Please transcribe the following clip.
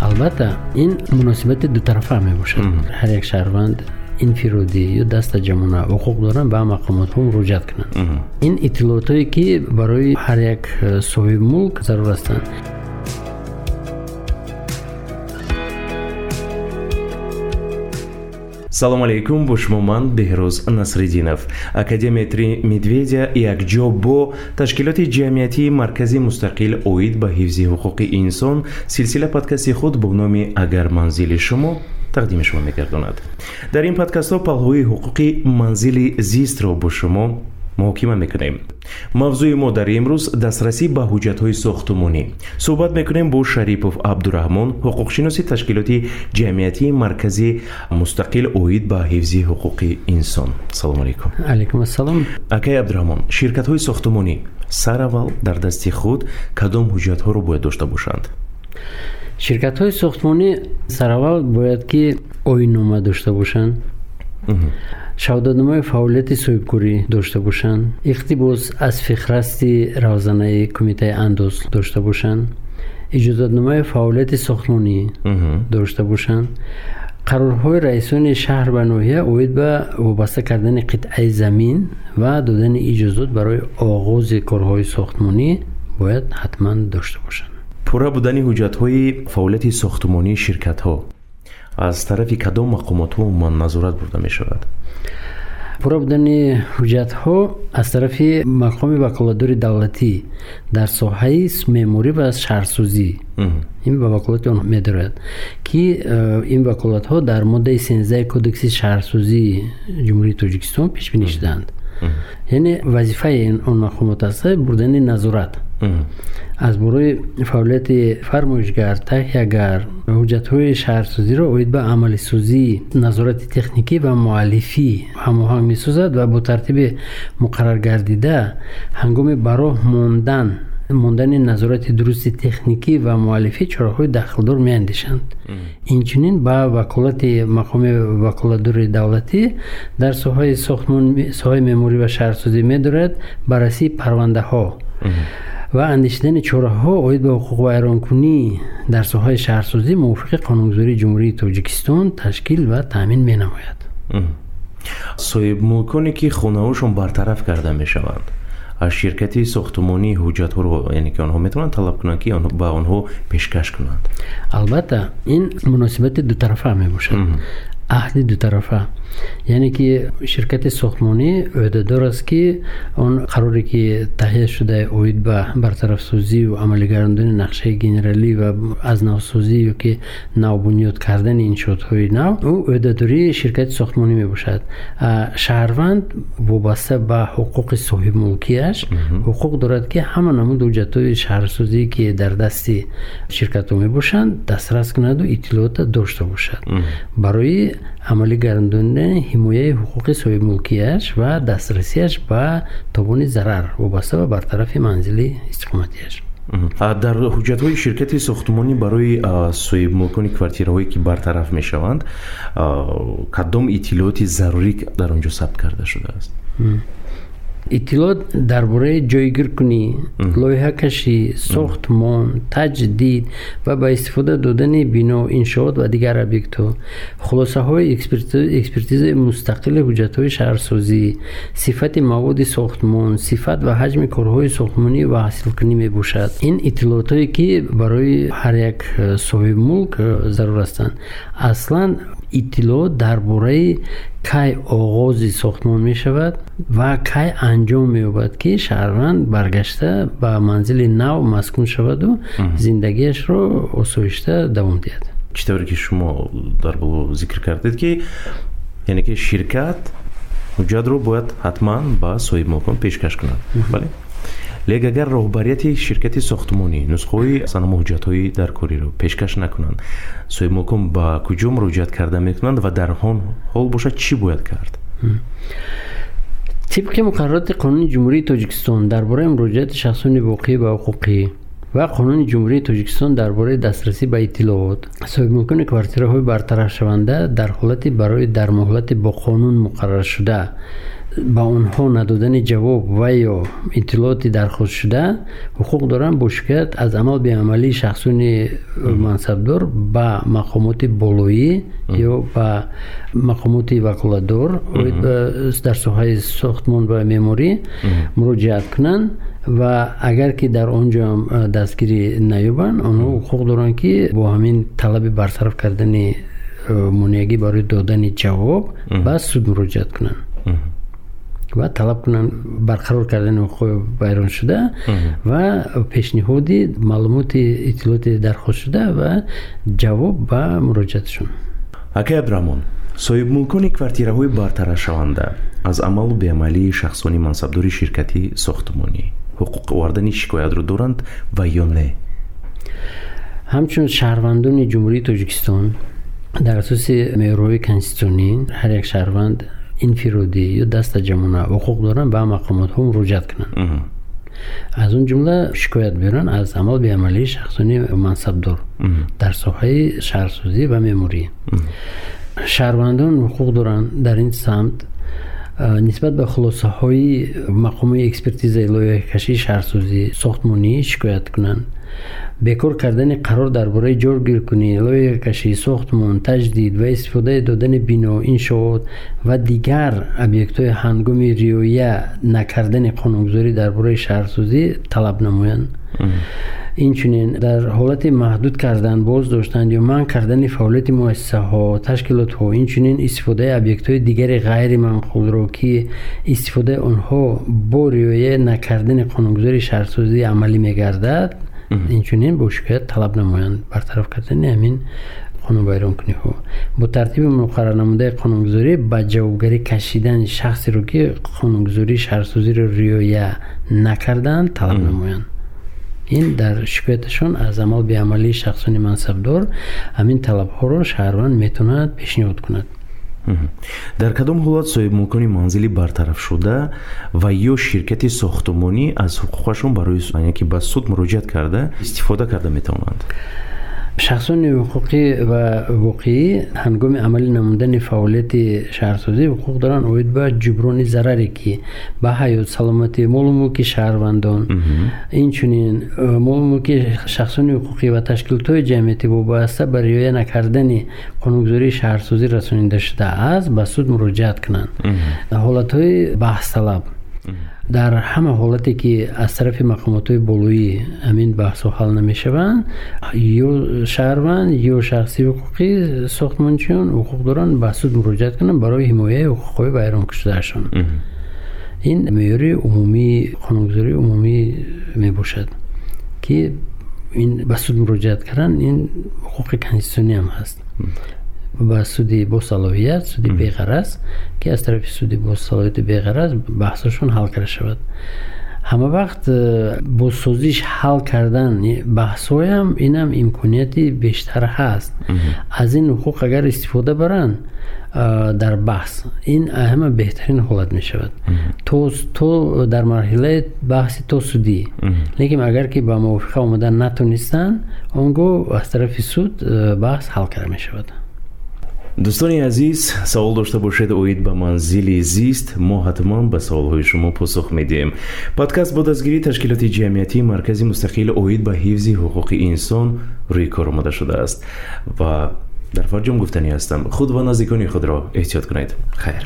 албатта ин муносибати дутарафа мебошад. Ҳар як шаҳрванд инфиродӣ ё дастаҷамона ҳуқуқ доранд ба мақомотҳо муроҷиат кунанд. Ин иттилоотое ки барои ҳар як э, соҳиби мулк зарур ҳастанд салому алейкум бо шумо ман беҳрӯз насриддинов. Академияи три медведя якҷо бо ташкилоти ҷамъиятии маркази мустақил оид ба ҳифзи ҳуқуқи инсон силсила подкасти худ бо номи агар манзили шумо тақдими шумо мегардонад. Дар ин подкастҳо палҳои ҳуқуқи манзили зистро бо шумо муҳокима мекунем. Мавзӯи мо дар имрӯз дастрасӣ ба ҳуҷҷатҳои сохтумонӣ. Суҳбат мекунем бо шарипов абдураҳмон ҳуқуқшиноси ташкилоти ҷамъиятии маркази мустақил оид ба ҳифзи ҳуқуқи инсон. Салому алейкум. Алейкум ассалом. Акай абдураҳмон ширкатҳои сохтумонӣ сараввал дар дасти худ кадом ҳуҷҷатҳоро бояд дошта бошанд? Ширкатҳои сохтмонӣ сараввал бояд ки оиннома дошта бошанд шаҳодатномаи фаъолияти соҳибкорӣ дошта бошанд? Иқтибос аз фихрасти равзанаи кумитаи андоз дошта бошанд? Иҷозатномаи фаъолияти сохтмонӣ дошта бошанд? Қарорҳои раисони шаҳр ва ноҳия оид ба вобаста кардани қитъаи замин ва додани иҷозот барои оғози корҳои сохтмонӣ бояд ҳатман дошта бошанд. Пурра будани ҳуҷҷатҳои фаъолияти сохтмонии ширкатҳо аз тарафи кадом мақомотҳо умуман назорат бурда мешавад. Пурра будани ҳуҷҷатҳо аз тарафи мақоми ваколатдори давлатӣ дар соҳаи меъморӣ ва шаҳрсозӣ ин ба ваколати он медорад ки э, ин ваколатҳо дар моддаи сенздаи кодекси шаҳрсозии ҷумҳурии тоҷикистон пешбинӣ шудаанд яъне вазифаи он мақомот аст бурдани назорат аз бораи фаъолияти фармоишгар таҳиягар ҳуҷҷатҳои шаҳрсозиро оид ба амалисозии назорати техникӣ ва муаллифӣ ҳамоҳанг месозад ва бо тартиби муқарраргардида ҳангоми ба роҳ мондан мондани назорати дурусти техникӣ ва муаллифӣ чораҳои дахлдор меандешанд. Инчунин ба ваколати мақоми ваколатдори давлатӣ дар соҳаи сохтмон соҳаи меъморӣ ва шаҳрсозӣ медорад баррасии парвандаҳо ва андешидани чораҳо оид ба ҳуқуқвайронкунӣ дар соҳаи шаҳрсозӣ мувофиқи қонунгузории ҷумҳурии тоҷикистон ташкил ва таъмин менамояд. Соҳибмулконе ки хонаҳошон бартараф карда мешаванд. Аз ширкати сохтумонӣ ҳуҷҷатҳоро яъне ки онҳо метавонанд талаб кунанд ки ба онҳо пешкаш кунанд. Албатта ин муносибати дутарафа мебошад аҳди дутарафа яъне ки ширкати сохтмонӣ ӯҳдадор аст ки он қароре ки таҳия шуда оид ба бартарафсозию амалигардони нақшаи генералӣ ва аз навсозӣ ё ки навбунёд кардани иншоотҳои нав ӯ ӯҳдадории ширкати сохтмонӣ мебошад. Шаҳрванд вобаста ба ҳуқуқи соҳибмулкияш ҳуқуқ дорад ки ҳама намуд ҳуҷҷатҳои шаҳрсозӣ ки дар дасти ширкатҳо мебошанд дастрас кунаду иттилоота дошта бошад. Барои амалӣ гардондани ҳимояи ҳуқуқи соҳибмулкияш ва дастрасиаш ба тобони зарар вобаста ба бартарафи манзили истиқоматияш дар ҳуҷҷатҳои ширкати сохтумонӣ барои соҳибмулкони квартираҳое ки бартараф мешаванд кадом иттилооти зарурӣ дар он ҷо сабт карда шудааст иттилоот дар бораи ҷойгиркунӣ лоиҳакашӣ сохтмон таҷдид ва ба истифода додани бино иншоот ва дигар объектҳо. Хулосаҳои экспертизаи мустақили ҳуҷҷатҳои шаҳрсозӣ сифати маводи сохтмон сифат ва ҳаҷми корҳои сохтмонӣ ва ҳасилкунӣ мебошад. Ин иттилоотое ки барои ҳар як э, соҳибмулк э, зарур ҳастанд. Аслан иттилоот дар бораи кай оғози сохтмон мешавад ва кай анҷом меёбад ки шаҳрванд баргашта ба манзили нав маскун шаваду зиндагиашро осоишта давом диҳад. Чӣ тавре ки шумо дар боло зикр кардед ки яъне ки ширкат ҳуҷҷатро бояд ҳатман ба соҳибмулкон пешкаш кунад? Бале лек агар роҳбарияти ширкати сохтмонӣ нусхаҳои санамо ҳуҷҷатҳои даркориро пешкаш накунанд. Соҳибмулкон ба куҷо муроҷиат карда мекунанд ва дар он ҳол бошад чӣ бояд кард? Тибқи муқаррароти қонуни ҷумҳурии тоҷикистон дар бораи муроҷиати шахсони воқеӣ ба ҳуқуқӣ ва қонуни ҷумҳурии тоҷикистон дар бораи дастрасӣ ба иттилоот соҳибмулкони квартираҳои бартарафшаванда дар ҳолати барои дар муҳлати бо қонун муқарраршуда ба онҳо надодани ҷавоб ва ё иттилооти дархостшуда ҳуқуқ доранд бо шикоят аз амал беамалии шахсони мансабдор ба мақомоти болоӣ ё ба мақомоти ваколатдор дар соҳаи сохтмон ва меъморӣ муроҷиат кунанд ва агар ки дар он ҷо ҳам дастгирӣ наёбанд онҳо ҳуқуқ доранд ки бо ҳамин талаби барсараф кардани монеагӣ барои додани ҷавоб ба суд муроҷиат кунанд. Ва талаб кунанд барқарор кардани ҳуқуқи вайроншуда ва пешниҳоди маълумоти иттилооти дархостшуда ва ҷавоб ба муроҷиатшон. Акай абдурахмон соҳибмулкони квартираҳои бартарафшаванда аз амалу беамалии шахсони мансабдори ширкати сохтмонӣ ҳуқуқ овардани шикоятро доранд ва ё не. Ҳамчун шаҳрвандони ҷумҳурии тоҷикистон дар асоси меъёрҳои конститутсионӣ ҳар як шаҳрванд инфиродӣ ё даста ҷамона ҳуқуқ доранд ба мақомотҳо муроҷиат кунанд. Аз он ҷумла шикоят биёранд аз амал беамалии шахсони мансабдор дар соҳаи шаҳрсозӣ ва меъморӣ шаҳрвандон ҳуқуқ доранд дар ин самт нисбат ба хулосаҳои мақомои экспертизаи лоиҳакашии шаҳрсозӣ сохтмонӣ шикоят кунанд. Бекор кардани қарор дар бораи ҷойгиркунӣ лоиҳакашӣ сохтмон таҷдид ва истифодаи додани бино иншоот ва дигар объектҳои ҳангоми риоя накардани қонунгузорӣ дар бораи шаҳрсозӣ талаб намоянд инчунин дар ҳолати маҳдуд кардан боз доштан ё манъ кардани фаъолияти муассисаҳо ташкилотҳо инчунин истифодаи объектҳои дигари ғайри манқулро ки истифодаи онҳо бо риоя накардани қонунгузори шаҳрсозӣ амалӣ мегардад инчунин бо шикоят талаб намоянд бартараф кардани ҳамин қонунвайронкуниҳо бо тартиби муқаррар намудаи қонунгузорӣ ба ҷавобгарӣ кашидани шахсеро ки қонунгузории шаҳрсозиро риоя накарданд талаб намоянд ин дар шикояташон аз амал беамалии шахсони мансабдор ҳамин талабҳоро шаҳрванд метавонад пешниҳод кунад. Дар кадом ҳолат соҳибмулкони манзили бартарафшуда ва ё ширкати сохтумонӣ аз ҳуқуқашон барои ки ба суд муроҷиат карда истифода карда метавонанд шахсони ҳуқуқӣ ва воқеӣ ҳангоми амалӣ намудани фаъолияти шаҳрсозӣ ҳуқуқ доранд. Оид ба ҷуброни зараре ки ба ҳаёт саломатӣ молу мулки шаҳрвандон инчунин э, молу мулки шахсони ҳуқуқӣ ва ташкилотҳои ҷамъиятӣ вобаста ба риоя накардани қонунгузории шаҳрсозӣ расонида шудааст ба суд муроҷиат кунанд. Ҳолатҳои баҳсталаб дар ҳама ҳолате ки аз тарафи мақомотҳои болоӣ ҳамин баҳсҳо ҳал намешаванд ё шаҳрванд ё шахси ҳуқуқӣ сохтмончиён ҳуқуқ доранд ба суд муроҷиат кунанд барои ҳимояи ҳуқуқҳои вайронкушдаашон ин меъёри умумии қонунгузории умумӣ мебошад ки ин ба суд муроҷиат кардан ин ҳуқуқи конститутсионӣ ҳам ҳаст ба суди босалоҳият суди беғараз ки аз тарафи суди босалоҳияти беғараз баҳсошон ҳал карда шавад. ҳама вақт э, бо созиш ҳал кардан баҳсҳоям инам имконияти бештар ҳаст. Аз ин ҳуқуқ агар истифода баранд э, дар баҳс ин ҳама беҳтарин ҳолат мешавад. То дар марҳилаи баҳси то судӣ. Лекин агар ки ба мувофиқа омада натонистанд он гоҳ аз тарафи суд э, баҳс ҳал карда мешавад дӯстони азиз савол дошта бошед оид ба манзили зист мо ҳатман ба саволҳои шумо посух медиҳем. Подкаст бо дастгирии ташкилоти ҷамъиятии маркази мустақил оид ба ҳифзи ҳуқуқи инсон рӯи кор омада шудааст. Ва дар фарҷом гуфтанӣ ҳастам. Худ ва наздикони худро эҳтиёт кунед. Хайр